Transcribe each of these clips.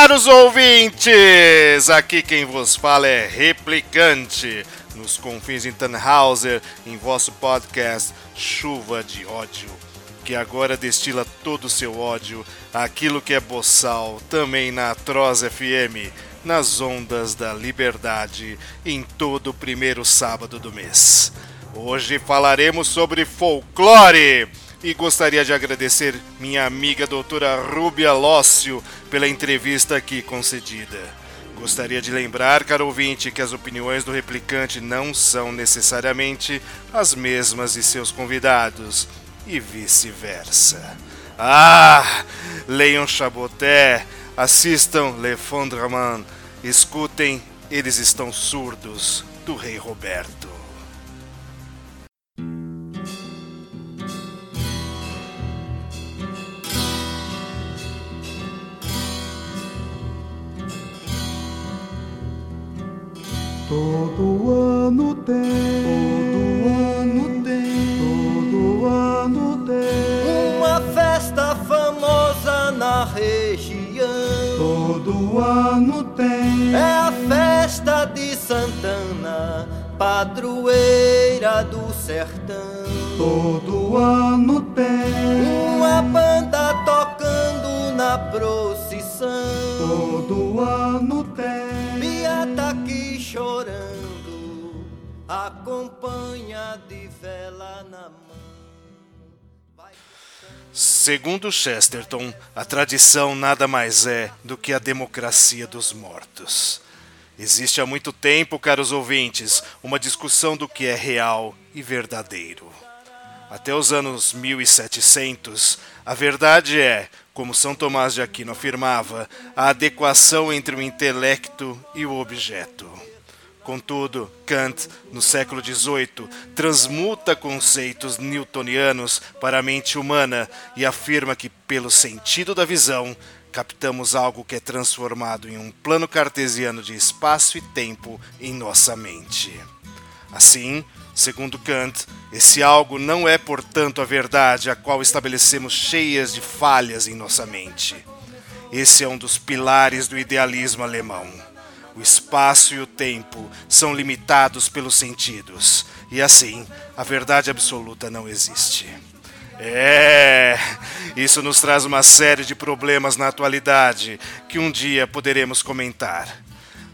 Caros ouvintes! Aqui quem vos fala é Replicante, nos confins de Tannhauser, em vosso podcast Chuva de Ódio, que agora destila todo o seu ódio aquilo que é boçal, também na Atroz FM, nas ondas da liberdade, em todo o primeiro sábado do mês. Hoje falaremos sobre folclore e gostaria de agradecer minha amiga doutora Rúbia Lócio pela entrevista aqui concedida. Gostaria de lembrar, caro ouvinte, que as opiniões do replicante não são necessariamente as mesmas de seus convidados e vice-versa. Ah! Leiam Chaboté, assistam Le Fondraman, escutem Eles Estão Surdos, do Rei Roberto. Todo ano tem, todo ano tem, todo ano tem uma festa famosa na região. Todo ano tem, é a festa de Santana, padroeira do sertão. Todo ano tem, uma banda tocando na procissão. Todo ano acompanha de vela na mão. Segundo Chesterton, a tradição nada mais é do que a democracia dos mortos. Existe há muito tempo, caros ouvintes, uma discussão do que é real e verdadeiro. Até os anos 1700, a verdade é, como São Tomás de Aquino afirmava, a adequação entre o intelecto e o objeto. Contudo, Kant, no século XVIII, transmuta conceitos newtonianos para a mente humana e afirma que, pelo sentido da visão, captamos algo que é transformado em um plano cartesiano de espaço e tempo em nossa mente. Assim, segundo Kant, esse algo não é, portanto, a verdade a qual estabelecemos cheias de falhas em nossa mente. Esse é um dos pilares do idealismo alemão. O espaço e o tempo são limitados pelos sentidos, e assim, a verdade absoluta não existe. É, isso nos traz uma série de problemas na atualidade que um dia poderemos comentar.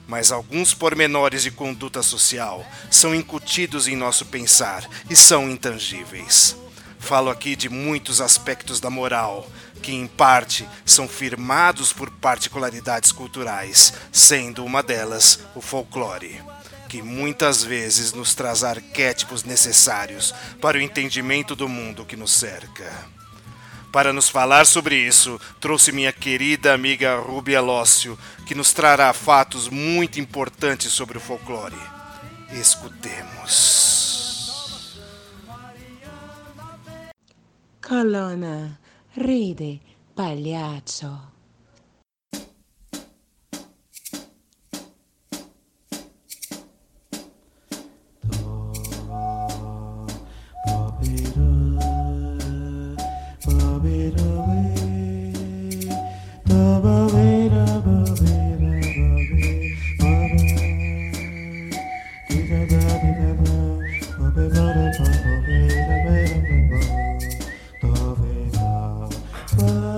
Mas alguns pormenores de conduta social são incutidos em nosso pensar e são intangíveis. Falo aqui de muitos aspectos da moral, que em parte são firmados por particularidades culturais, sendo uma delas o folclore, que muitas vezes nos traz arquétipos necessários para o entendimento do mundo que nos cerca. Para nos falar sobre isso, trouxe minha querida amiga Rubia Lócio, que nos trará fatos muito importantes sobre o folclore. Escutemos. Colonna, ride, pagliaccio. love.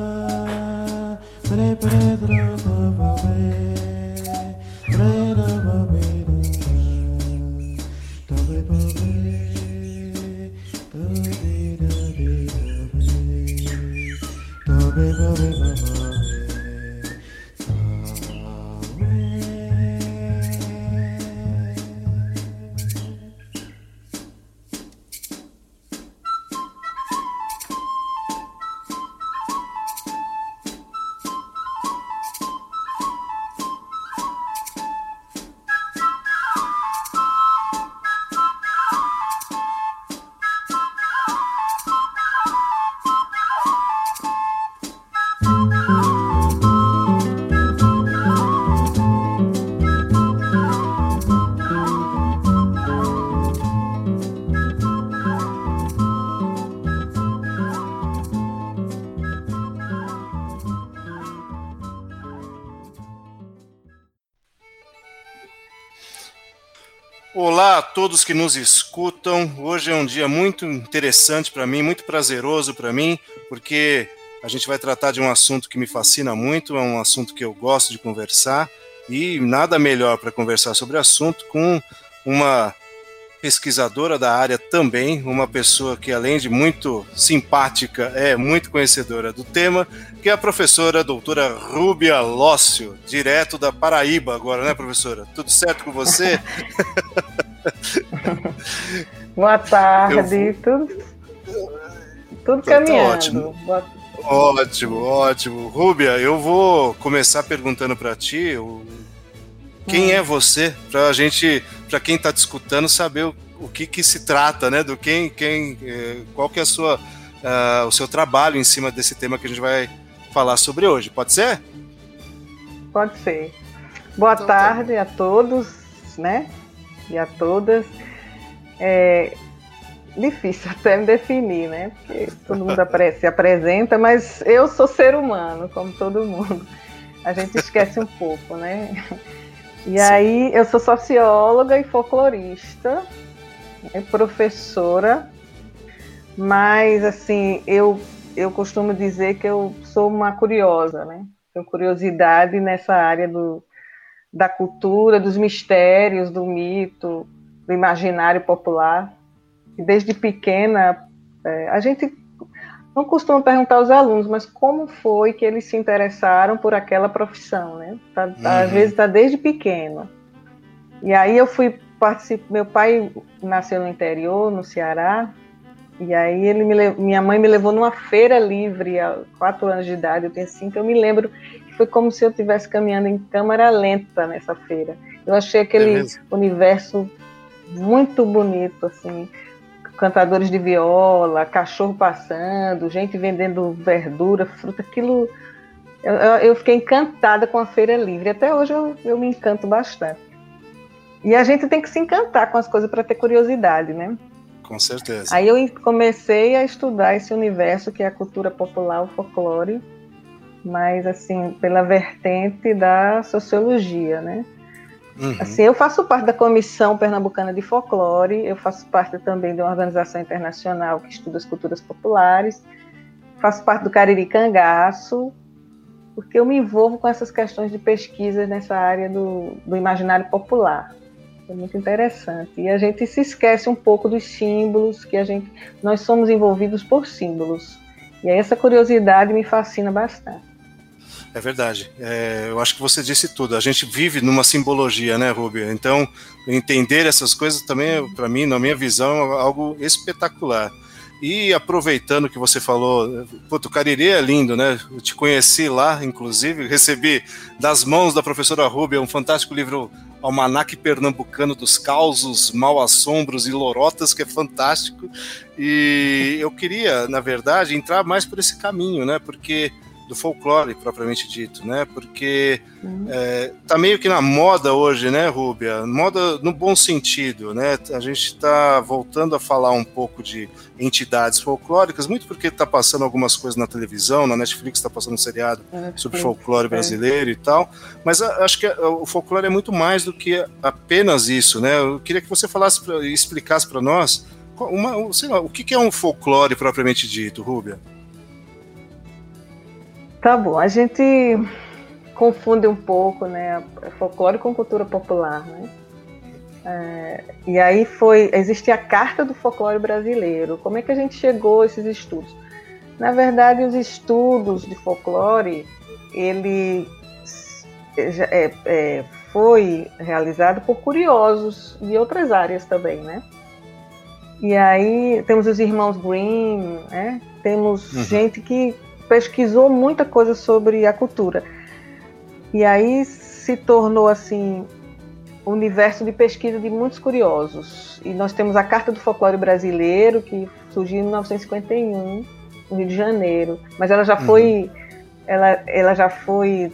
Todos que nos escutam. Hoje é um dia muito interessante para mim, muito prazeroso para mim, porque a gente vai tratar de um assunto que me fascina muito, é um assunto que eu gosto de conversar e nada melhor para conversar sobre o assunto com uma pesquisadora da área também, uma pessoa que além de muito simpática, é muito conhecedora do tema, que é a professora doutora Rúbia Lócio, direto da Paraíba agora, né, professora? Tudo certo com você? Boa tarde, tudo, tudo tá caminhando. ótimo. Boa... Ótimo, ótimo. Rúbia, eu vou começar perguntando para ti quem hum. é você, para a gente para quem está te escutando saber o, o que, que se trata, né? Do quem, quem, eh, qual que é a sua, uh, o seu trabalho em cima desse tema que a gente vai falar sobre hoje. Pode ser? Pode ser. Boa então, tá. tarde tá. a todos, né? E a todas. É difícil até me definir, né? Porque todo mundo se apresenta, mas eu sou ser humano, como todo mundo. A gente esquece um pouco, né? E Sim. aí eu sou socióloga e folclorista, né, professora, mas assim, eu, eu costumo dizer que eu sou uma curiosa, né? Tenho curiosidade nessa área do, da cultura, dos mistérios, do mito, do imaginário popular. E desde pequena, é, a gente não costumo perguntar aos alunos, mas como foi que eles se interessaram por aquela profissão, né? Tá, tá, uhum. Às vezes está desde pequeno. E aí eu fui participar. Meu pai nasceu no interior, no Ceará, e aí ele me minha mãe me levou numa feira livre há quatro anos de idade, eu tenho cinco, eu me lembro que foi como se eu estivesse caminhando em câmara lenta nessa feira. Eu achei aquele é universo muito bonito, assim cantadores de viola, cachorro passando, gente vendendo verdura, fruta, aquilo. Eu, eu fiquei encantada com a Feira Livre. Até hoje eu, eu me encanto bastante. E a gente tem que se encantar com as coisas para ter curiosidade, né? Com certeza. Aí eu comecei a estudar esse universo que é a cultura popular, o folclore, mas assim, pela vertente da sociologia, né? Uhum. Assim, eu faço parte da Comissão Pernambucana de Folclore, eu faço parte também de uma organização internacional que estuda as culturas populares, faço parte do Cariri Cangaço, porque eu me envolvo com essas questões de pesquisa nessa área do, do imaginário popular. É muito interessante. E a gente se esquece um pouco dos símbolos, que a gente, nós somos envolvidos por símbolos. E aí essa curiosidade me fascina bastante. É verdade. É, eu acho que você disse tudo. A gente vive numa simbologia, né, Rubia? Então, entender essas coisas também, para mim, na minha visão, é algo espetacular. E aproveitando que você falou, puto, Cariri é lindo, né? Eu te conheci lá, inclusive, recebi das mãos da professora Rubia um fantástico livro Almanac Pernambucano dos Causos, Mal Assombros e Lorotas, que é fantástico. E eu queria, na verdade, entrar mais por esse caminho, né? Porque do folclore propriamente dito, né? Porque uhum. é, tá meio que na moda hoje, né, Rúbia? Moda no bom sentido, né? A gente está voltando a falar um pouco de entidades folclóricas, muito porque está passando algumas coisas na televisão, na Netflix está passando um seriado é, sobre folclore é. brasileiro e tal. Mas a, acho que a, o folclore é muito mais do que apenas isso, né? Eu queria que você falasse e explicasse para nós uma, sei lá, o que é um folclore propriamente dito, Rúbia? Tá bom, a gente confunde um pouco, né, folclore com cultura popular, né? É, e aí foi, existe a Carta do Folclore Brasileiro. Como é que a gente chegou a esses estudos? Na verdade, os estudos de folclore, ele é, é, foi realizado por curiosos de outras áreas também, né? E aí temos os irmãos Grimm, né? Temos uhum. gente que pesquisou muita coisa sobre a cultura. E aí se tornou assim um universo de pesquisa de muitos curiosos. E nós temos a Carta do Folclore Brasileiro, que surgiu em 1951, no Rio de Janeiro. Mas ela já uhum. foi ela, ela já foi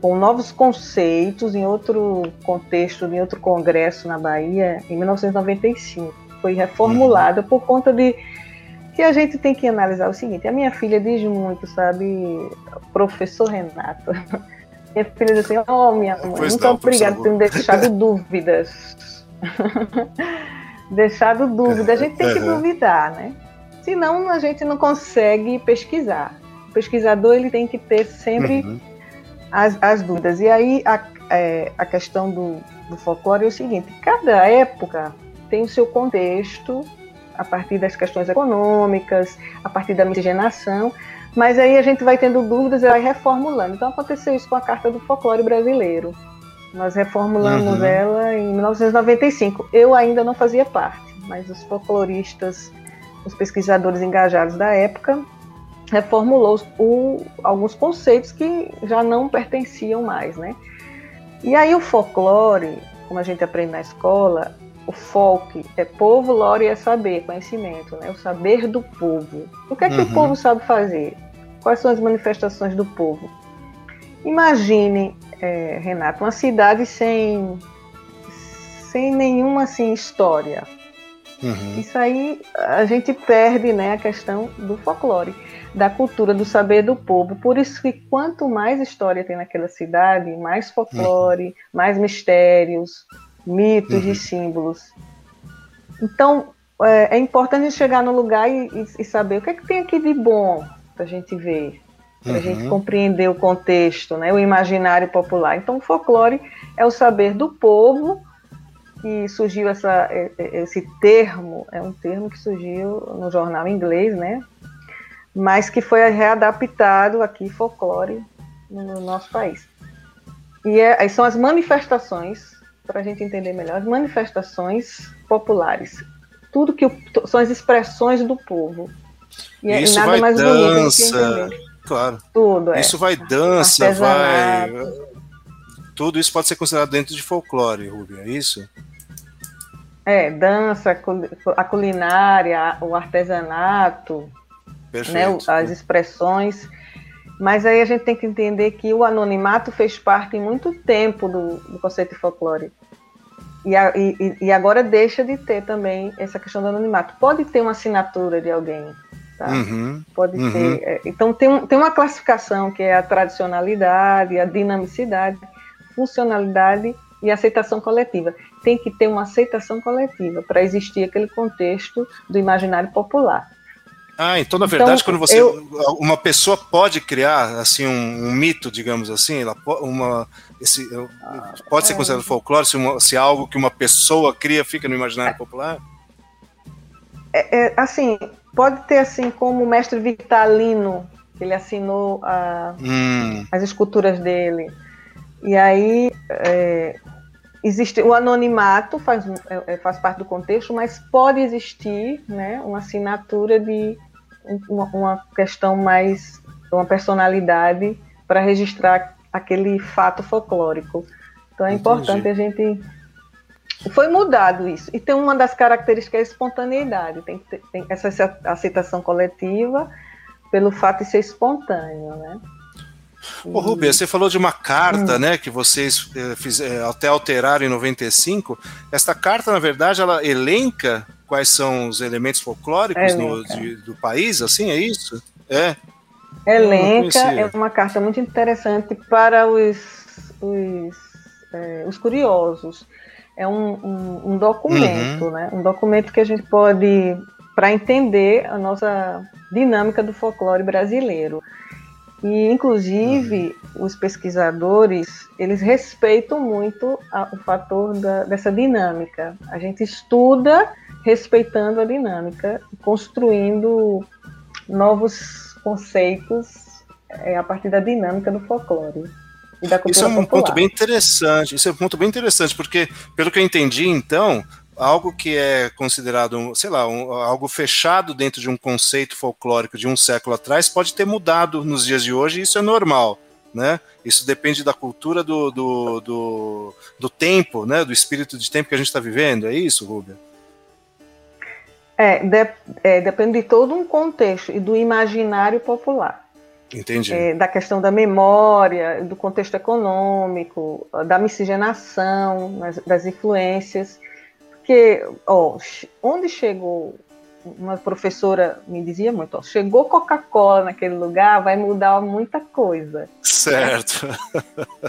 com novos conceitos em outro contexto, em outro congresso na Bahia, em 1995. Foi reformulada uhum. por conta de que a gente tem que analisar o seguinte: a minha filha diz muito, sabe, professor Renato. Minha filha diz assim: Oh, minha mãe, pois muito obrigada por ter me deixado dúvidas. deixado dúvida. A gente tem que duvidar, né? Senão a gente não consegue pesquisar. O pesquisador ele tem que ter sempre Uhum. as, as dúvidas. E aí a, é, a questão do, do folclore é o seguinte: cada época tem o seu contexto, a partir das questões econômicas, a partir da miscigenação, mas aí a gente vai tendo dúvidas e vai reformulando. Então aconteceu isso com a Carta do Folclore Brasileiro. Nós reformulamos Uhum. ela em 1995. Eu ainda não fazia parte, mas os folcloristas, os pesquisadores engajados da época, reformulou o- alguns conceitos que já não pertenciam mais, né? E aí o folclore, como a gente aprende na escola, o folk é povo, lore é saber, conhecimento, né? O saber do povo. O que é que Uhum. o povo sabe fazer? Quais são as manifestações do povo? Imagine, eh, Renato, uma cidade sem sem nenhuma assim história. Uhum. Isso aí a gente perde né, a questão do folclore, da cultura, do saber do povo. Por isso que quanto mais história tem naquela cidade, mais folclore, mais mistérios, mitos Uhum. e símbolos. Então é, é importante a gente chegar no lugar e, e- e saber o que é que tem aqui de bom para a gente ver, para a Uhum. gente compreender o contexto, né, o imaginário popular. Então o folclore é o saber do povo que surgiu essa, esse termo, é um termo que surgiu no jornal inglês, né? Mas que foi readaptado aqui, folclore, no nosso país. E é, são as manifestações, para a gente entender melhor, as manifestações populares. Tudo que o- são as expressões do povo. E, é- Isso nada vai mais bonito dança, entender. claro. Tudo, é. Isso vai dança, vai. Tudo isso pode ser considerado dentro de folclore, Rubio, é isso? É, dança, a culinária, o artesanato, né, as expressões. Mas aí a gente tem que entender que o anonimato fez parte muito tempo do, do conceito de folclore. E, a- e- e- e agora deixa de ter também essa questão do anonimato. Pode ter uma assinatura de alguém, tá? Uhum. Pode Uhum. ter. é, Então tem, um- tem uma classificação que é a tradicionalidade, a dinamicidade, funcionalidade e aceitação coletiva. Tem que ter uma aceitação coletiva para existir aquele contexto do imaginário popular. Ah, então na Então, verdade, quando você. eu- Uma pessoa pode criar assim um, um mito, digamos assim, ela uma, esse, pode ser é. considerado folclore se, uma- se algo que uma pessoa cria fica no imaginário popular? É, assim, pode ter assim como o mestre Vitalino, que ele assinou a, Hum, as esculturas dele. E aí é, existe o anonimato faz, é, é, faz parte do contexto, mas pode existir né, uma assinatura de uma, uma questão mais uma personalidade para registrar aquele fato folclórico. Então é Entendi. importante a gente foi mudado isso. E tem uma das características é a espontaneidade. Tem, tem essa aceitação coletiva pelo fato de ser espontâneo, né? Ô, Rubens, você falou de uma carta, né, que vocês eh, fiz- eh, até alteraram em 95. Esta carta, na verdade, ela elenca quais são os elementos folclóricos no- de- do país, assim, é isso? É. Elenca é uma carta muito interessante para os, os, é, os curiosos. É um, um, um documento, Uhum. né? Um documento que a gente pode, para entender a nossa dinâmica do folclore brasileiro. E, inclusive, os pesquisadores, eles respeitam muito a- o fator da- dessa dinâmica. A gente estuda respeitando a dinâmica, construindo novos conceitos é, a partir da dinâmica do folclore Isso é um popular. ponto bem interessante. Isso é um ponto bem interessante, porque, pelo que eu entendi, então, algo que é considerado, um, sei lá, um- algo fechado dentro de um conceito folclórico de um século atrás pode ter mudado nos dias de hoje, e isso é normal. Né? Isso depende da cultura do, do, do, do tempo, né? do espírito de tempo que a gente está vivendo, é isso, Rubia? É, de- é, depende de todo um contexto e do imaginário popular. Entendi. É, da questão da memória, do contexto econômico, da miscigenação, das, das influências. Porque, ó, onde chegou, uma professora me dizia muito, ó, chegou Coca-Cola naquele lugar, vai mudar muita coisa. Certo.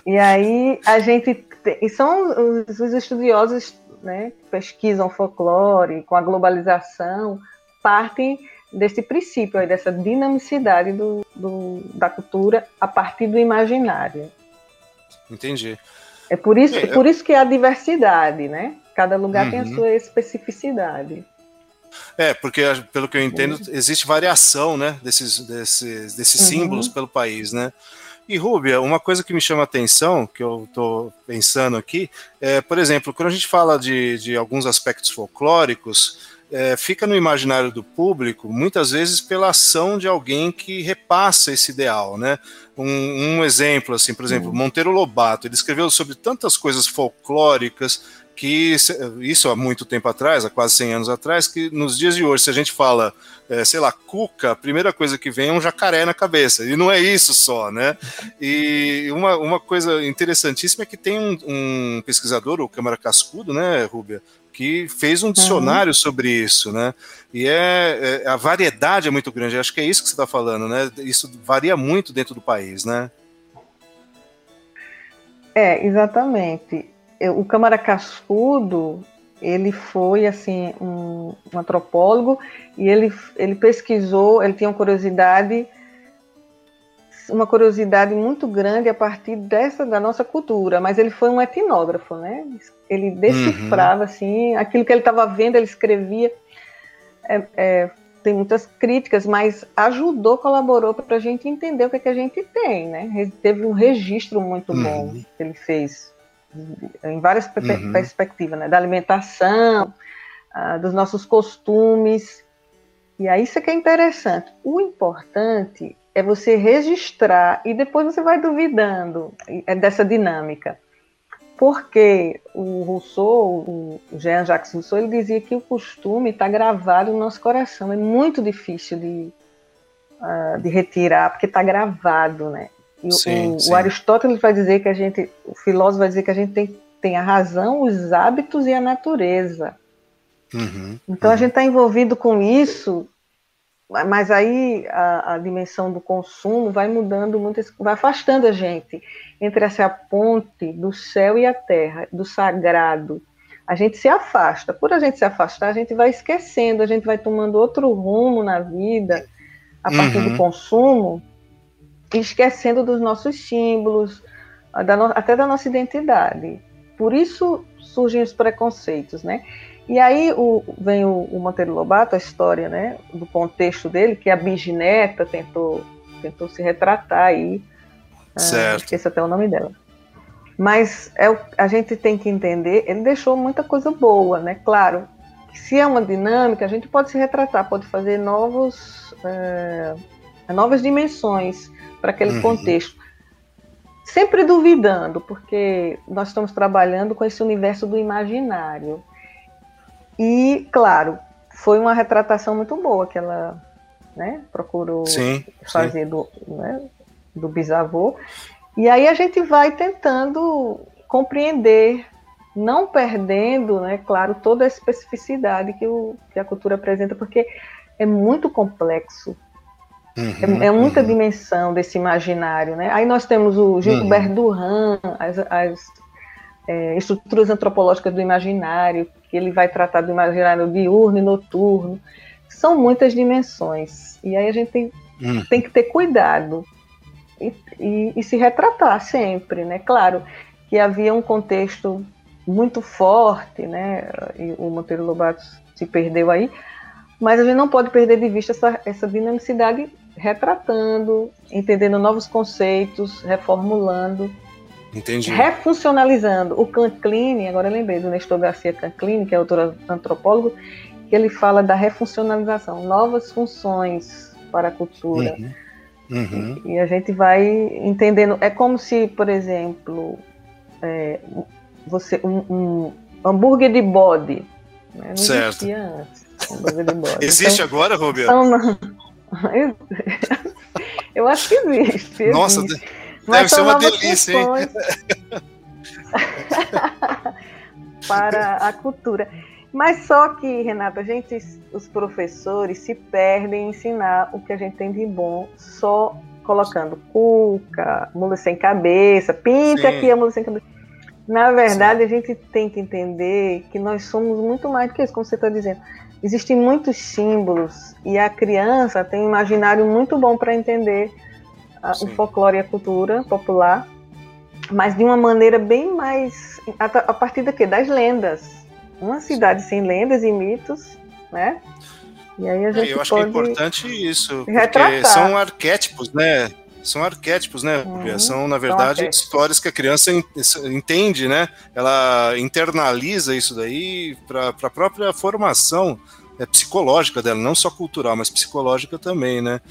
E aí a gente. E são os, os estudiosos né, que pesquisam folclore, com a globalização, partem desse princípio, aí, dessa dinamicidade do, do, da cultura a partir do imaginário. Entendi. É por isso, É, é por isso que há diversidade, né? Cada lugar tem a Uhum. sua especificidade. É, porque pelo que eu entendo, existe variação, né, desses, desses, desses Uhum. símbolos pelo país, né? E Rúbia, uma coisa que me chama a atenção, que eu estou pensando aqui, é, por exemplo, quando a gente fala de, de alguns aspectos folclóricos, é, fica no imaginário do público, muitas vezes pela ação de alguém que repassa esse ideal, né? Um, um exemplo, assim, por exemplo, Monteiro Lobato, ele escreveu sobre tantas coisas folclóricas que isso há muito tempo atrás, há quase 100 anos atrás, que nos dias de hoje, se a gente fala, é, sei lá, cuca, a primeira coisa que vem é um jacaré na cabeça. E não é isso só, né? E uma, uma coisa interessantíssima é que tem um, um pesquisador, o Câmara Cascudo, né, Rúbia, que fez um dicionário sobre isso, né? E é, é- a variedade é muito grande. Acho que é isso que você está falando, né? Isso varia muito dentro do país, né? É, exatamente. O Câmara Cascudo, ele foi assim um, um antropólogo e ele, ele pesquisou, ele tinha uma curiosidade uma curiosidade muito grande a partir dessa da nossa cultura, mas ele foi um etnógrafo, né? Ele decifrava assim aquilo que ele estava vendo, ele escrevia. É, é, tem muitas críticas, mas ajudou, colaborou para a gente entender o que, é que a gente tem, né? Teve um registro muito Uhum. bom que ele fez em várias Uhum. perspectivas, né? Da alimentação, ah, dos nossos costumes. E aí isso é que é interessante. O importante é você registrar e depois você vai duvidando é dessa dinâmica. Porque o Rousseau, o Jean-Jacques Rousseau, ele dizia que o costume está gravado no nosso coração. É muito difícil de, ah, de retirar, porque está gravado, né? E o- Sim, o, sim. o Aristóteles vai dizer que a gente, o filósofo vai dizer que a gente tem, tem a razão, os hábitos e a natureza. Uhum. Então a gente está envolvido com isso, mas aí a, a dimensão do consumo vai mudando muito, vai afastando a gente entre essa ponte do céu e a terra, do sagrado. A gente se afasta. Por a gente se afastar, a gente vai esquecendo, a gente vai tomando outro rumo na vida a partir Uhum. do consumo, esquecendo dos nossos símbolos, da no- até da nossa identidade. Por isso surgem os preconceitos, né? E aí o- vem o, o Monteiro Lobato, a história, né, do contexto dele, que a bisneta tentou, tentou se retratar aí. ah, Certo. esqueci até o nome dela. Mas é, a gente tem que entender, ele deixou muita coisa boa, né? Claro, se é uma dinâmica, a gente pode se retratar, pode fazer novos, eh, novas dimensões para aquele Uhum. contexto. Sempre duvidando, porque nós estamos trabalhando com esse universo do imaginário. E, claro, foi uma retratação muito boa que ela né, procurou Sim, fazer do, né, do bisavô. E aí a gente vai tentando compreender, não perdendo, né, claro, toda a especificidade que, o, que a cultura apresenta, porque é muito complexo. Uhum, É, é muita uhum. dimensão desse imaginário, né? Aí nós temos o Uhum. Gilbert Durand, as, as, é, estruturas antropológicas do imaginário, que ele vai tratar do imaginário diurno e noturno. São muitas dimensões. E aí a gente tem, Uhum. tem que ter cuidado e, e- e se retratar sempre, né? Claro que havia um contexto muito forte, né? E o Monteiro Lobato se perdeu aí, mas a gente não pode perder de vista essa, essa dinamicidade retratando, entendendo novos conceitos, reformulando, Entendi. refuncionalizando. O Canclini, agora eu lembrei do Nestor Garcia Canclini, que é autor antropólogo, que ele fala da refuncionalização, novas funções para a cultura. Uhum. Uhum. E a gente vai entendendo. É como se, por exemplo, é, você um, um hambúrguer de bode. Né? Não Certo. existia antes. Existe Então, agora, Rubia? são- Eu acho que existe. Nossa, existe. deve ser uma delícia, hein? para a cultura. Mas só que, Renata, a gente, os professores se perdem em ensinar o que a gente tem de bom só colocando cuca, mula sem cabeça, pinta Sim. aqui a mula sem cabeça. Na verdade, Sim. a gente tem que entender que nós somos muito mais do que isso, como você está dizendo. Existem muitos símbolos e a criança tem um imaginário muito bom para entender a, o folclore e a cultura popular, mas de uma maneira bem mais a, a partir da quê? Das lendas. Uma cidade sem lendas e mitos, né? E aí a é, gente é, eu acho que é importante isso, porque são arquétipos, né? São arquétipos, né? Uhum, são, na verdade, histórias que a criança entende, né? Ela internaliza isso daí para a própria formação é, psicológica dela, não só cultural, mas psicológica também, né?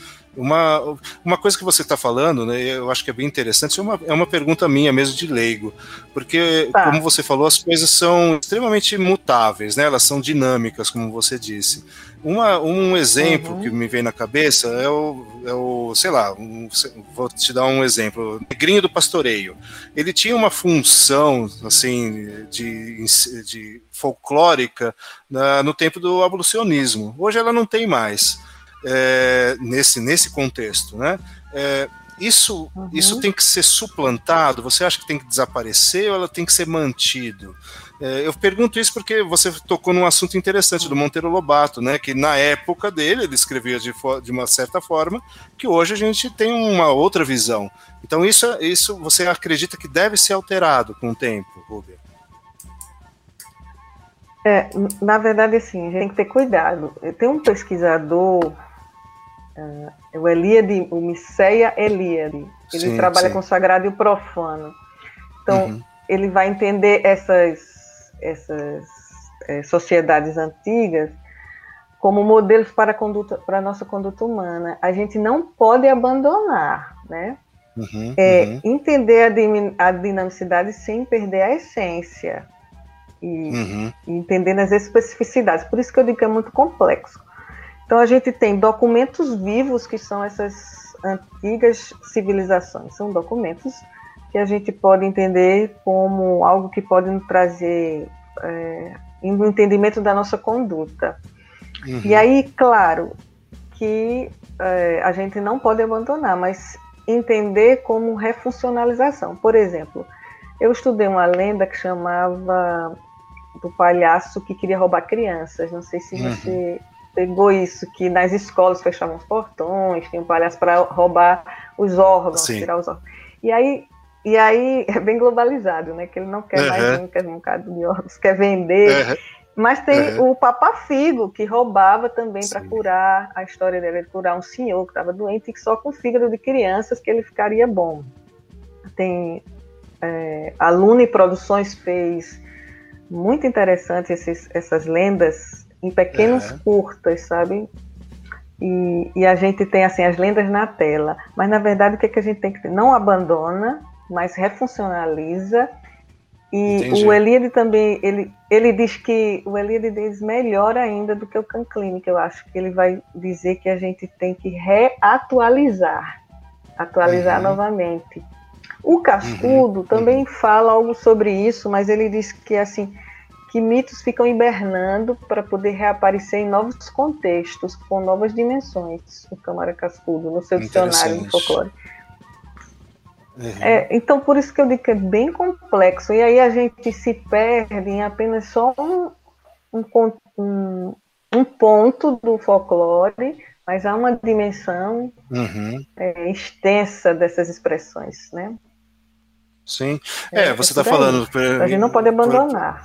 Uma, uma coisa que você está falando, né, eu acho que é bem interessante, é uma, é uma pergunta minha mesmo de leigo, porque, tá. como você falou, as coisas são extremamente mutáveis, né, elas são dinâmicas, como você disse. Uma, um exemplo uhum. que me vem na cabeça é o, é o sei lá, um, vou te dar um exemplo, o Negrinho do Pastoreio. Ele tinha uma função, assim, de, de folclórica na, no tempo do abolicionismo. Hoje ela não tem mais é, nesse, nesse contexto, né? É, isso, uhum. isso tem que ser suplantado? Você acha que tem que desaparecer ou ela tem que ser mantido? É, eu pergunto isso porque você tocou num assunto interessante do Monteiro Lobato, né? Que na época dele ele escrevia de, de uma certa forma, que hoje a gente tem uma outra visão. Então isso, isso você acredita que deve ser alterado com o tempo, Rubem? É, na verdade, assim, a gente tem que ter cuidado. Tem um pesquisador o Eliade, o Miceia Eliade. Ele sim, trabalha sim. com o sagrado e o profano. Então, uhum. ele vai entender essas, essas é, sociedades antigas como modelos para a, conduta, para a nossa conduta humana. A gente não pode abandonar, né? Uhum, é, uhum. Entender a, a, dinamicidade sem perder a essência. E, uhum. e entendendo as especificidades. Por isso que eu digo que é muito complexo. Então a gente tem documentos vivos que são essas antigas civilizações, são documentos que a gente pode entender como algo que pode nos trazer é, um entendimento da nossa conduta. Uhum. E aí, claro, que é, a gente não pode abandonar, mas entender como refuncionalização. Por exemplo, eu estudei uma lenda que chamava do palhaço que queria roubar crianças. Não sei se uhum. você pegou isso, que nas escolas fechavam os portões, tinha um palhaço para roubar os órgãos, Sim. tirar os órgãos. E aí, e aí é bem globalizado, né? Que ele não quer uhum. mais um, quer um bocado de órgãos, quer vender. Uhum. Mas tem uhum. o Papa Figo, que roubava também para curar a história dele, curar um senhor que estava doente e que só com fígado de crianças que ele ficaria bom. Tem é, a Lune Produções fez muito interessante esses, essas lendas em pequenos curtas, sabe? E, e, a gente tem assim as lendas na tela, mas na verdade o que, é que a gente tem que ter? Não abandona, mas refuncionaliza. E Entendi. o Eliade também, ele, ele diz que o Eliade diz melhor ainda do que o Canclini, que eu acho que ele vai dizer que a gente tem que reatualizar, atualizar uhum. novamente. O Cascudo uhum. também uhum. fala algo sobre isso, mas ele diz que assim que mitos ficam hibernando para poder reaparecer em novos contextos, com novas dimensões, o Câmara Cascudo, no seu dicionário de folclore. Uhum. É, então, por isso que eu digo que é bem complexo. E aí a gente se perde em apenas só um, um, um, um ponto do folclore, mas há uma dimensão uhum. é, extensa dessas expressões, né? Sim. É, é você está falando. A gente não pode abandonar.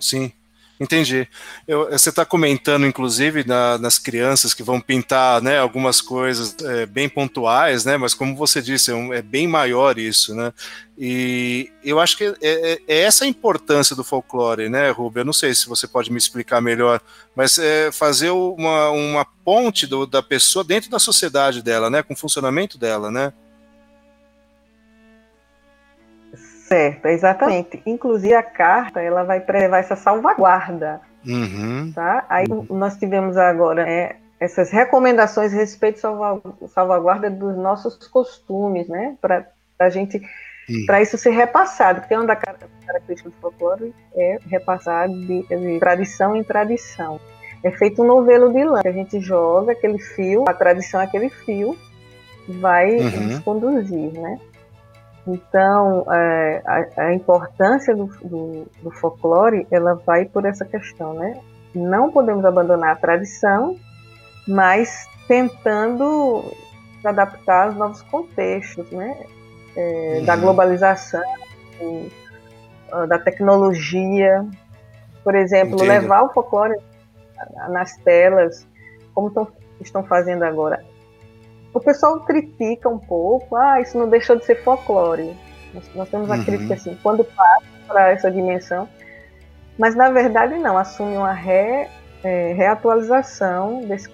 Sim, entendi. Eu, você está comentando, inclusive, na, nas crianças que vão pintar né, algumas coisas é, bem pontuais, né? Mas como você disse, é, um, é, bem maior isso, né? E eu acho que é, é, é, essa a importância do folclore, né, Rubia? Eu não sei se você pode me explicar melhor, mas é fazer uma, uma ponte do, da pessoa dentro da sociedade dela, né? Com o funcionamento dela, né? Certo, exatamente. Inclusive a carta ela vai preservar essa salvaguarda. Uhum. Tá? Aí nós tivemos agora é, essas recomendações a respeito de salvaguarda dos nossos costumes, né? Para a gente, uhum. para isso ser repassado, porque uma das características do folclore é repassar de, de tradição em tradição. É feito um novelo de lã, que a gente joga aquele fio, a tradição é aquele fio vai uhum. nos conduzir, né? Então, é, a, a, importância do, do, do, folclore, ela vai por essa questão, né? Não podemos abandonar a tradição, mas tentando se adaptar aos novos contextos, né? É, uhum. Da globalização, ah, da tecnologia. Por exemplo, Entendo. levar o folclore nas telas, como tão, estão fazendo agora o pessoal critica um pouco, ah, isso não deixou de ser folclore. Nós, nós temos a uhum. crítica assim, quando passa para essa dimensão, mas na verdade não, assume uma re, é, reatualização desse,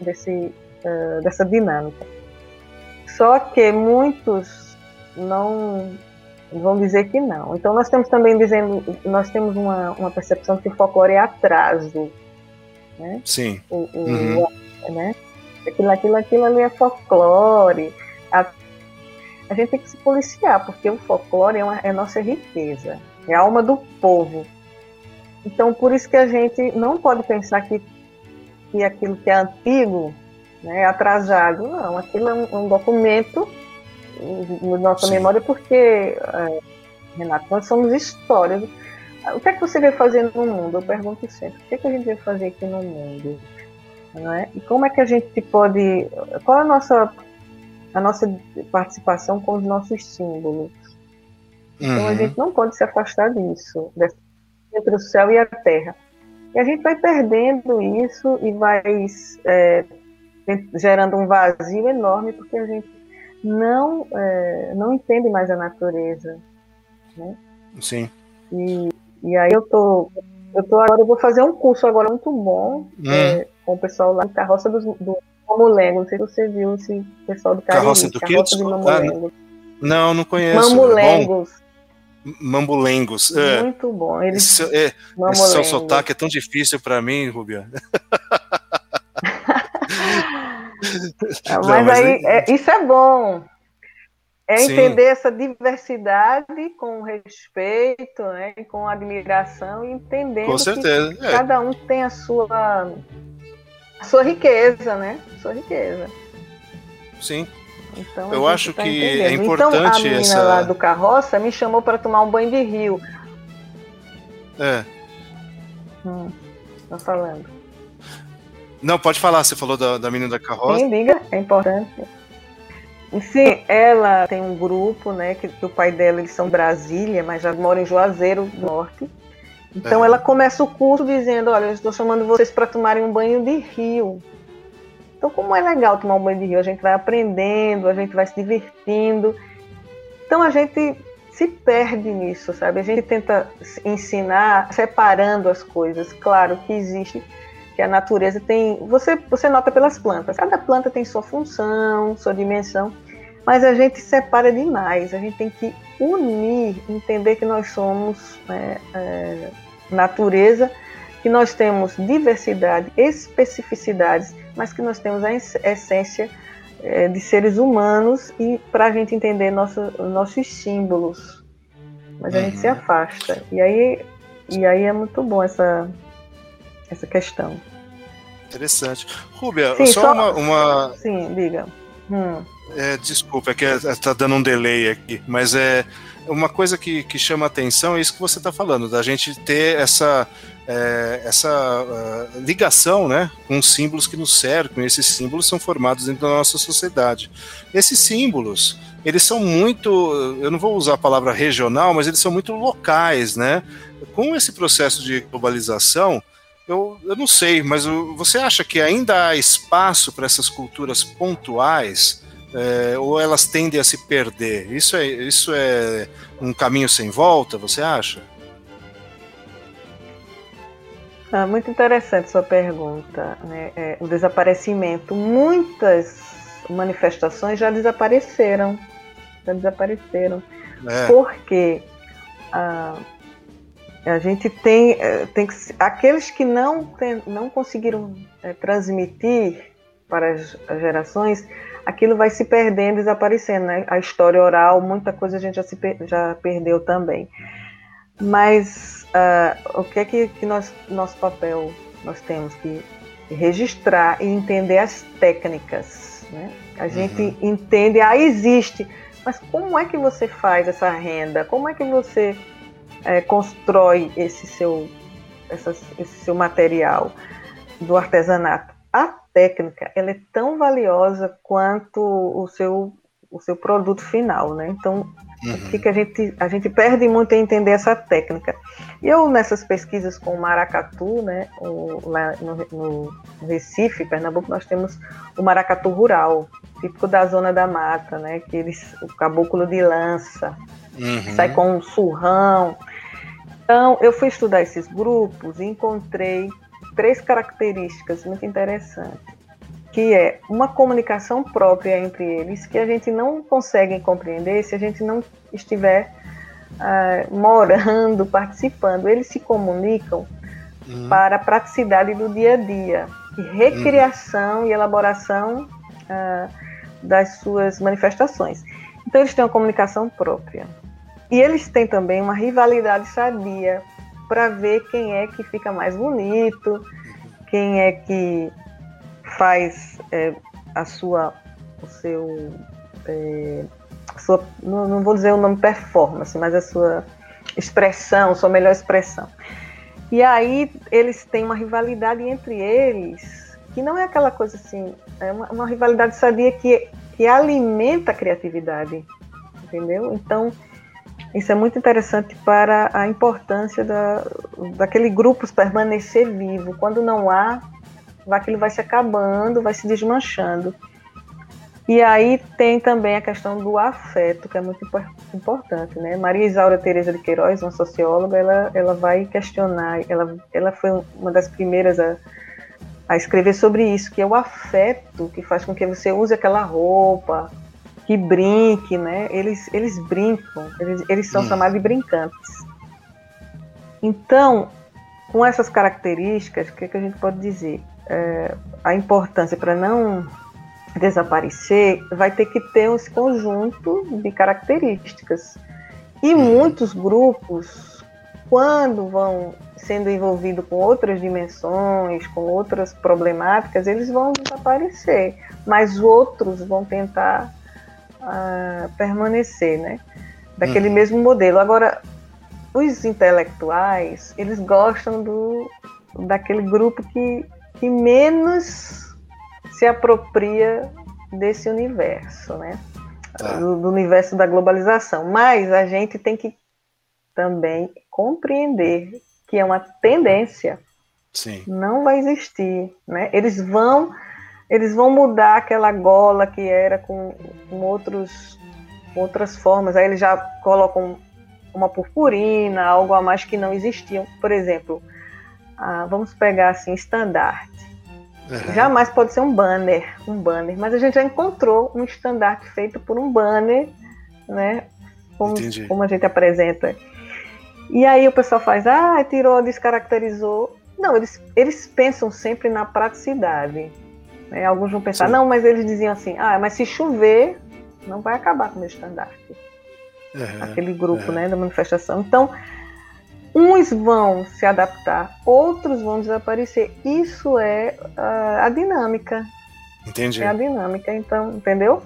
desse, uh, dessa dinâmica. Só que muitos não vão dizer que não. Então nós temos também dizendo, nós temos uma, uma percepção que o folclore é atraso. Né? Sim. O, o, uhum. né? Aquilo, aquilo, aquilo ali é folclore. A, a gente tem que se policiar, porque o folclore é, uma, é nossa riqueza, é a alma do povo. Então, por isso que a gente não pode pensar que, que aquilo que é antigo né, é atrasado. Não, aquilo é um, um documento na nossa Sim. memória, porque, é, Renato, nós somos histórias. O que é que você veio fazer no mundo? Eu pergunto sempre. O que é que a gente veio fazer aqui no mundo? Não é? E como é que a gente pode, qual a nossa a nossa participação com os nossos símbolos? Então uhum. a gente não pode se afastar disso, entre o céu e a terra. E a gente vai perdendo isso e vai é, gerando um vazio enorme porque a gente não é, não entende mais a natureza, né? Sim. E, e aí eu tô eu tô agora eu vou fazer um curso agora muito bom. Hum. É, com o pessoal lá do Carroça do, do Mamulengo. Não sei se você viu esse pessoal do Cariri. Carroça do Carroça de Mamulengo. não, não conheço. Mamulengos. É Mambulengos. É. Muito bom. Eles... Esse, é, esse seu sotaque é tão difícil para mim, Rubia. mas, não, mas, aí, é, isso é bom. É Sim. entender essa diversidade com respeito, né, com admiração e entendendo que é. cada um tem a sua sua riqueza, né? Sua riqueza. Sim. Então, eu acho tá que entendendo. é importante então, a menina essa... lá do carroça me chamou para tomar um banho de rio. É. Hum, tá falando. Não, pode falar, você falou da, da menina da carroça. Sim, diga, é importante. Sim, ela tem um grupo, né, que, que o pai dela, eles são Brasília, mas já moram em Juazeiro do Norte. Então é. ela começa o curso dizendo, olha, eu estou chamando vocês para tomarem um banho de rio. Então como é legal tomar um banho de rio, a gente vai aprendendo, a gente vai se divertindo. Então a gente se perde nisso, sabe? A gente tenta ensinar separando as coisas. Claro que existe que a natureza tem, você você nota pelas plantas. Cada planta tem sua função, sua dimensão, mas a gente separa demais. A gente tem que unir, entender que nós somos é, é, natureza, que nós temos diversidade, especificidades, mas que nós temos a essência é, de seres humanos e para a gente entender nosso, nossos símbolos. Mas a uhum. gente se uhum. afasta. E aí, e aí é muito bom essa, essa questão. Interessante. Rúbia, Sim, só, só, uma, uma. Sim, diga. Hum. É, desculpa, é que está dando um delay aqui, mas é uma coisa que, que chama atenção é isso que você está falando, da gente ter essa, é, essa uh, ligação né, com os símbolos que nos cercam, e esses símbolos são formados dentro da nossa sociedade. Esses símbolos, eles são muito, eu não vou usar a palavra regional, mas eles são muito locais, né? Com esse processo de globalização, eu, eu não sei, mas você acha que ainda há espaço para essas culturas pontuais? É, ou elas tendem a se perder? Isso é, isso é um caminho sem volta, você acha? Ah, muito interessante sua pergunta. Né? É, o desaparecimento. Muitas manifestações já desapareceram. Já desapareceram. É. Porque a, a gente tem, é, tem que, aqueles que não, tem, não conseguiram é, transmitir para as gerações aquilo vai se perdendo, desaparecendo, né? A história oral, muita coisa a gente já, se, já perdeu também. Mas uh, o que é que, que nós, nosso papel nós temos que registrar e entender as técnicas, né? A gente uhum. entende, ah, existe, mas como é que você faz essa renda? Como é que você é, constrói esse seu, essa, esse seu material do artesanato? A técnica ela é tão valiosa quanto o seu, o seu produto final, né? Então, uhum. o que, que a, gente, a gente perde muito em entender essa técnica. E eu, nessas pesquisas com o maracatu, né, o, lá no, no, Recife, Pernambuco, nós temos o maracatu rural, típico da zona da mata, né, que eles, o caboclo de lança, uhum. sai com um surrão. Então, eu fui estudar esses grupos e encontrei três características muito interessantes, que é uma comunicação própria entre eles, que a gente não consegue compreender se a gente não estiver uh, morando, participando. Eles se comunicam uhum. para a praticidade do dia a dia, e recriação uhum. e elaboração uh, das suas manifestações. Então, eles têm uma comunicação própria. E eles têm também uma rivalidade sadia para ver quem é que fica mais bonito, quem é que faz é, a sua, o seu, é, sua, não, não, vou dizer o nome performance, mas a sua expressão, sua melhor expressão. E aí eles têm uma rivalidade entre eles, que não é aquela coisa assim, é uma, uma rivalidade sadia que, que alimenta a criatividade, entendeu? Então, isso é muito interessante para a importância da, daquele grupo permanecer vivo. Quando não há, aquilo vai se acabando, vai se desmanchando. E aí tem também a questão do afeto, que é muito importante, né? Maria Isaura Teresa de Queiroz, uma socióloga, ela, ela vai questionar, ela, ela foi uma das primeiras a, a escrever sobre isso, que é o afeto que faz com que você use aquela roupa, que brinque, né? Eles, eles brincam, eles, eles são hum. chamados de brincantes. Então, com essas características, o que, é que a gente pode dizer? É, a importância para não desaparecer vai ter que ter esse conjunto de características. E hum. muitos grupos, quando vão sendo envolvidos com outras dimensões, com outras problemáticas, eles vão desaparecer, mas outros vão tentar a permanecer, né? Daquele uhum. mesmo modelo. Agora, os intelectuais, eles gostam do, daquele grupo que, que menos se apropria desse universo, né? Ah. Do, do, universo da globalização. Mas a gente tem que também compreender que é uma tendência. Sim. Não vai existir, né? Eles vão eles vão mudar aquela gola que era com, com outros, outras formas. Aí eles já colocam uma purpurina, algo a mais que não existiam. Por exemplo, ah, vamos pegar assim, estandarte. Uhum. Jamais pode ser um banner, um banner, mas a gente já encontrou um estandarte feito por um banner, né? Como, como a gente apresenta. E aí o pessoal faz, ah, tirou, descaracterizou. Não, eles, eles pensam sempre na praticidade. Né? Alguns vão pensar, Sim. não, mas eles diziam assim, ah, mas se chover, não vai acabar com o meu estandarte. Uhum, Aquele grupo uhum. né, da manifestação. Então, uns vão se adaptar, outros vão desaparecer. Isso é uh, a dinâmica. Entendi. É a dinâmica, então, entendeu?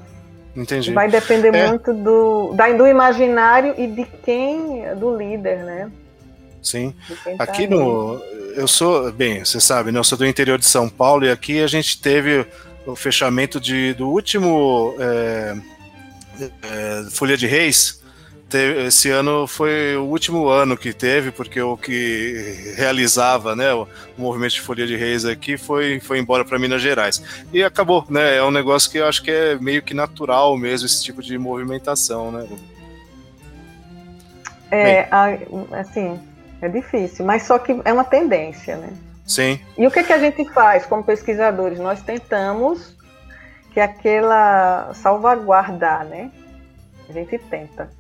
Entendi. Vai depender é. muito do, da, do imaginário e de quem, do líder, né? Sim. Aqui no. Eu sou. Bem, você sabe, né? Eu sou do interior de São Paulo e aqui a gente teve o fechamento de, do último é, é, Folha de Reis. Teve, esse ano foi o último ano que teve, porque o que realizava né, o, o movimento de Folha de Reis aqui foi, foi embora para Minas Gerais. E acabou, né? É um negócio que eu acho que é meio que natural mesmo, esse tipo de movimentação, né? É, assim, é difícil, mas só que é uma tendência, né? Sim. E o que, que a gente faz como pesquisadores? Nós tentamos que aquela salvaguardar, né? A gente tenta.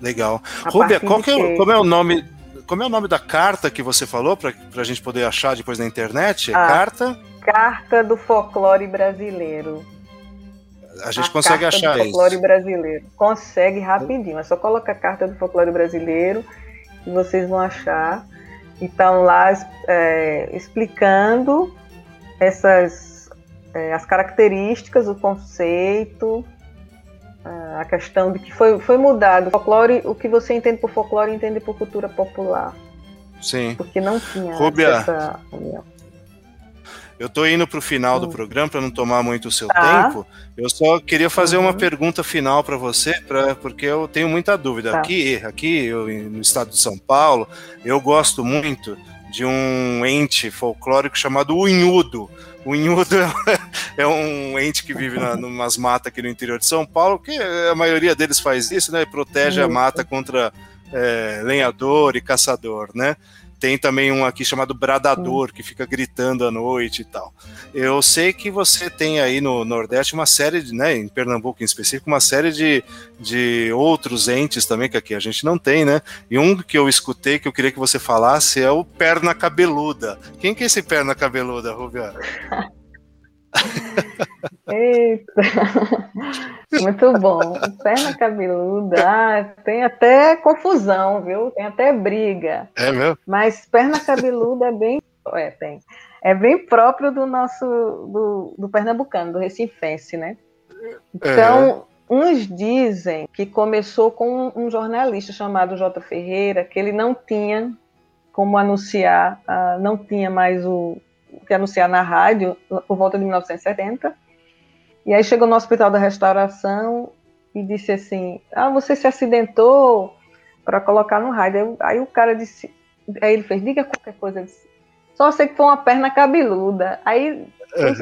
Legal. Rúbia, qual que é, como é o nome? Como é o nome da carta que você falou para a gente poder achar depois na internet? É carta? Carta do folclore brasileiro. A gente a consegue achar isso. folclore brasileiro. Consegue rapidinho. É só colocar a carta do folclore brasileiro que vocês vão achar. Então lá é, explicando essas é, as características, o conceito a, questão de que foi, foi mudado. O folclore, o que você entende por folclore, entende por cultura popular. Sim. Porque não tinha Rúbia, essa união. Eu tô indo pro final do Hum. programa para não tomar muito o seu Tá. tempo. Eu só queria fazer uma Uhum. pergunta final para você, pra, porque eu tenho muita dúvida. Tá. Aqui, aqui eu, no estado de São Paulo, eu gosto muito de um ente folclórico chamado Unhudo. O Unhudo é, um ente que vive na, numas matas aqui no interior de São Paulo, que a maioria deles faz isso, né? Protege a mata contra é, lenhador e caçador, né? Tem também um aqui chamado Bradador, que fica gritando à noite e tal. Eu sei que você tem aí no Nordeste uma série, de, né, em Pernambuco em específico, uma série de, de outros entes também, que aqui a gente não tem, né? E um que eu escutei, que eu queria que você falasse, é o Perna Cabeluda. Quem que é esse Perna Cabeluda, Rubia? Eita! Muito bom. Perna cabeluda, ah, tem até confusão, viu? Tem até briga. É meu? Mas perna cabeluda é bem. É, tem. É bem próprio do nosso. do, do pernambucano, do recifense, né? Então, uns dizem que começou com um jornalista chamado J. Ferreira, que ele não tinha como anunciar, ah, não tinha mais o que anunciar na rádio por volta de 1970. E aí chegou no Hospital da Restauração e disse assim: Ah, você se acidentou para colocar no rádio. Aí, aí o cara disse, aí ele fez, diga qualquer coisa. Disse, Só sei que foi uma perna cabeluda. Aí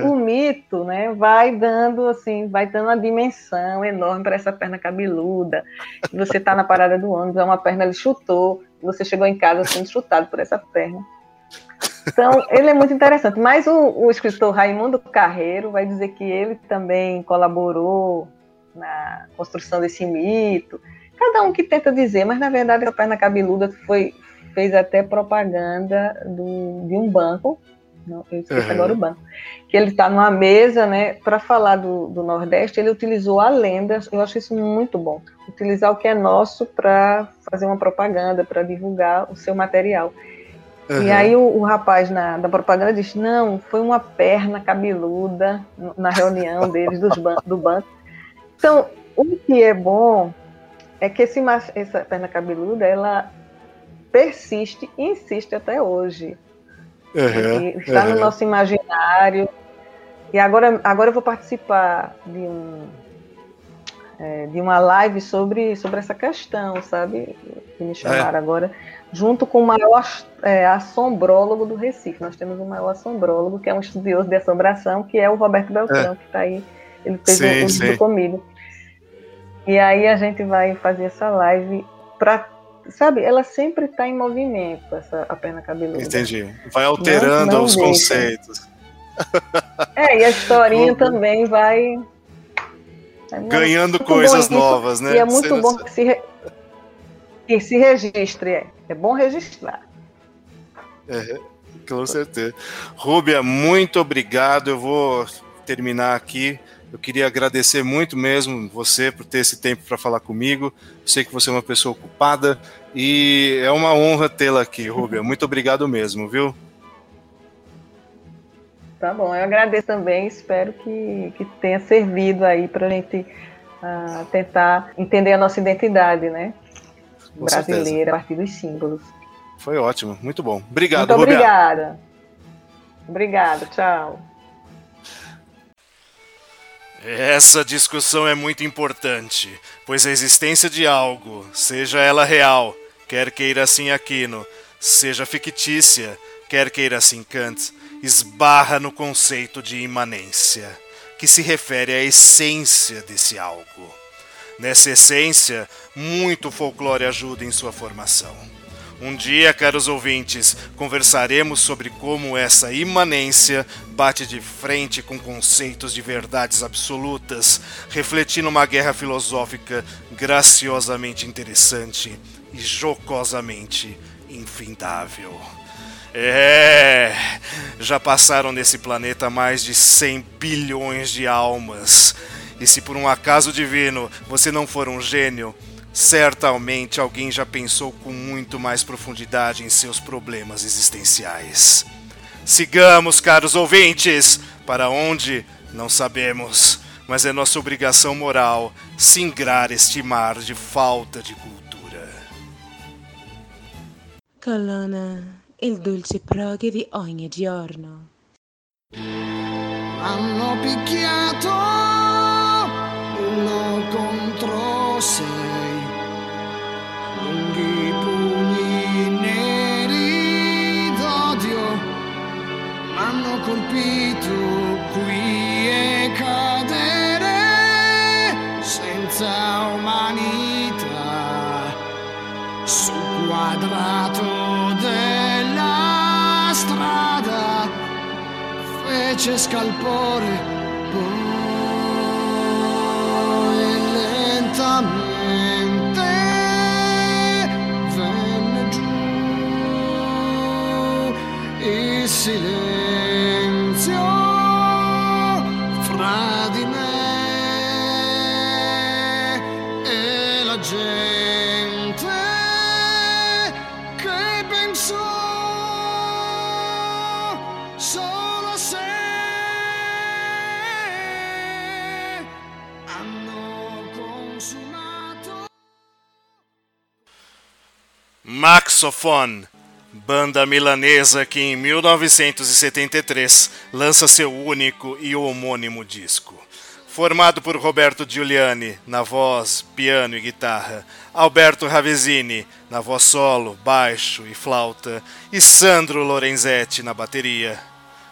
o, o mito, né, vai dando assim, vai dando uma dimensão enorme para essa perna cabeluda. Você está na parada do ônibus, é uma perna ele chutou, você chegou em casa sendo chutado por essa perna. Então, ele é muito interessante. Mas o, o escritor Raimundo Carreiro vai dizer que ele também colaborou na construção desse mito. Cada um que tenta dizer, mas na verdade a perna cabeluda foi, fez até propaganda do, de um banco. Não, eu esqueci Uhum. agora o banco. Que ele está numa mesa, né? Para falar do, do Nordeste, ele utilizou a lenda. Eu acho isso muito bom. Utilizar o que é nosso para fazer uma propaganda, para divulgar o seu material. E Uhum. aí o, o rapaz na, da propaganda disse, não, foi uma perna cabeluda no- na reunião deles dos ban do banco. Então, o que é bom é que esse, essa perna cabeluda, ela persiste e insiste até hoje. Uhum, E está no uhum. nosso imaginário. E agora, agora eu vou participar de um é, de uma live sobre, sobre essa questão, sabe? Que me chamaram agora, junto com o maior é, assombrólogo do Recife. Nós temos um maior assombrólogo, que é um estudioso de assombração, que é o Roberto Beltrão, que está aí. Ele fez Sim, um, vídeo comigo. E aí a gente vai fazer essa live para. Sabe, ela sempre está em movimento, essa, a perna cabeluda. Entendi. Vai alterando Não- não os deixa. conceitos. É, e a historinha também vai. é Ganhando coisas novas, né? E é muito bom que se, que se registre. É, é bom registrar. É, com certeza. Rúbia, muito obrigado. Eu vou terminar aqui. Eu queria agradecer muito mesmo você por ter esse tempo para falar comigo. Eu sei que você é uma pessoa ocupada e é uma honra tê-la aqui, Rúbia. Muito obrigado mesmo, viu? Tá bom, eu agradeço também. Espero que, que tenha servido aí para a gente ah, tentar entender a nossa identidade, né? Com certeza. Brasileira, a partir dos símbolos. Foi ótimo, muito bom. Obrigado, muito obrigada. Obrigada, tchau. Essa discussão é muito importante, pois a existência de algo, seja ela real, quer queira assim Aquino, seja fictícia, quer queira assim Kant, esbarra no conceito de imanência, que se refere à essência desse algo. Nessa essência, muito folclore ajuda em sua formação. Um dia, caros ouvintes, conversaremos sobre como essa imanência bate de frente com conceitos de verdades absolutas, refletindo uma guerra filosófica graciosamente interessante e jocosamente infindável. É, já passaram nesse planeta mais de 100 bilhões de almas. E se por um acaso divino você não for um gênio, certamente alguém já pensou com muito mais profundidade em seus problemas existenciais. Sigamos, caros ouvintes, para onde não sabemos, mas é nossa obrigação moral singrar este mar de falta de cultura. Colonna, il dolce proghe di ogni giorno. Hanno picchiato sei, lunghi pugni neri d'odio, m'hanno colpito qui e cadere senza umanità. Sul quadrato della strada fece scalpore Maxophone, banda milanesa que em 1973 lança seu único e homônimo disco. Formado por Roberto Giuliani na voz, piano e guitarra, Alberto Ravesini na voz solo, baixo e flauta, e Sandro Lorenzetti na bateria.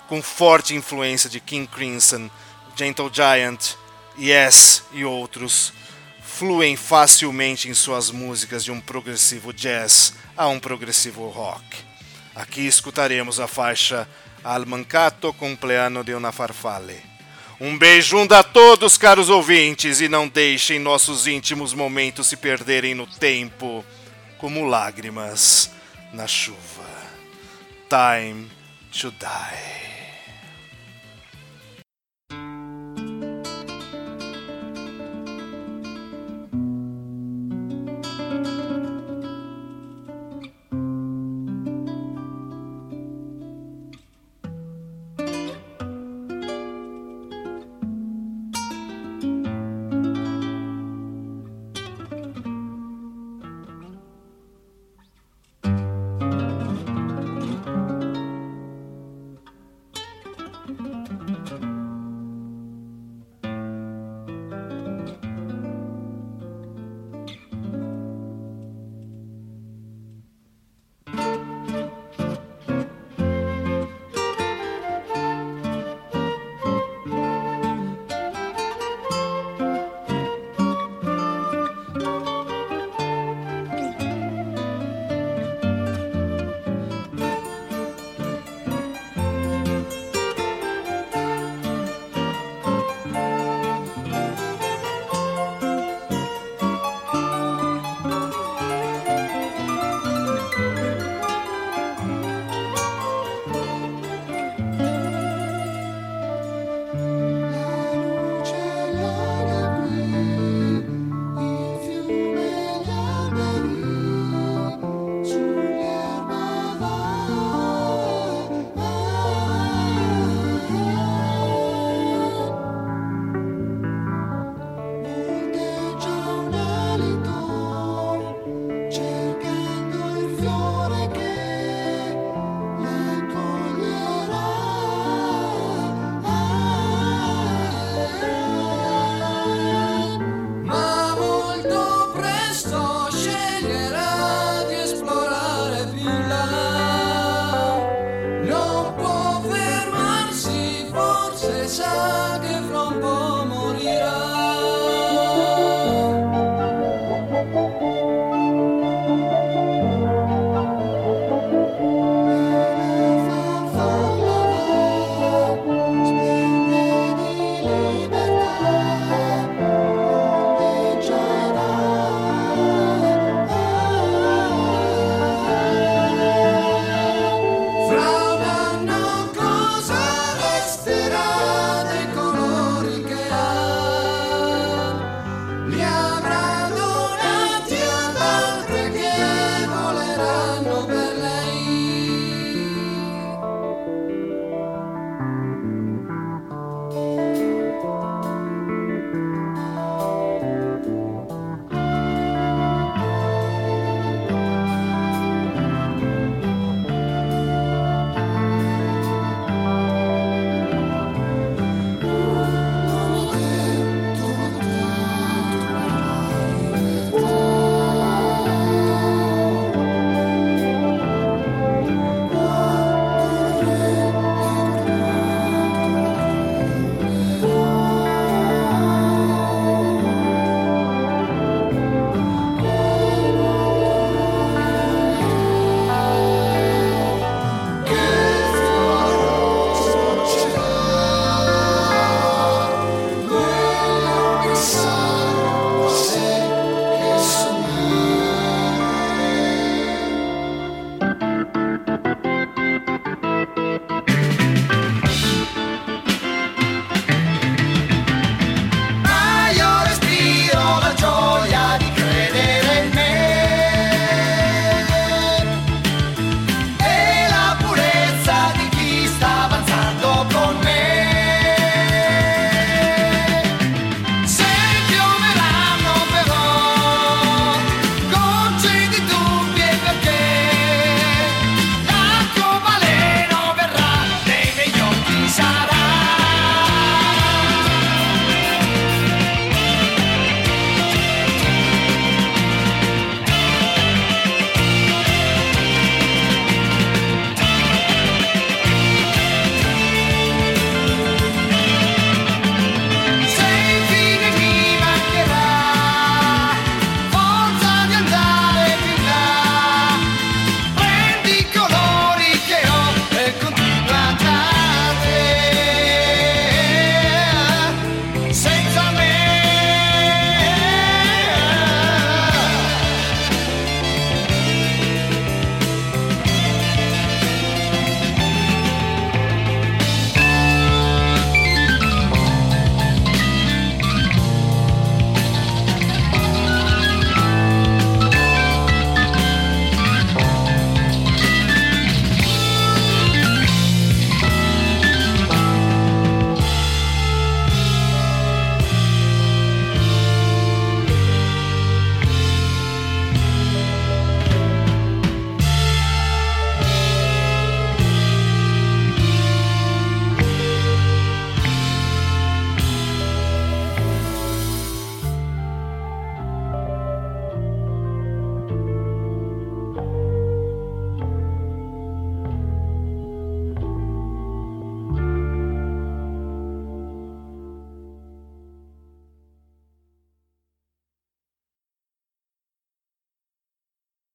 Com forte influência de King Crimson, Gentle Giant, Yes e outros, fluem facilmente em suas músicas de um progressivo jazz a um progressivo rock. Aqui escutaremos a faixa Al mancato compleanno de una farfalle. Um beijunda a todos, caros ouvintes, e não deixem nossos íntimos momentos se perderem no tempo como lágrimas na chuva. Time to die.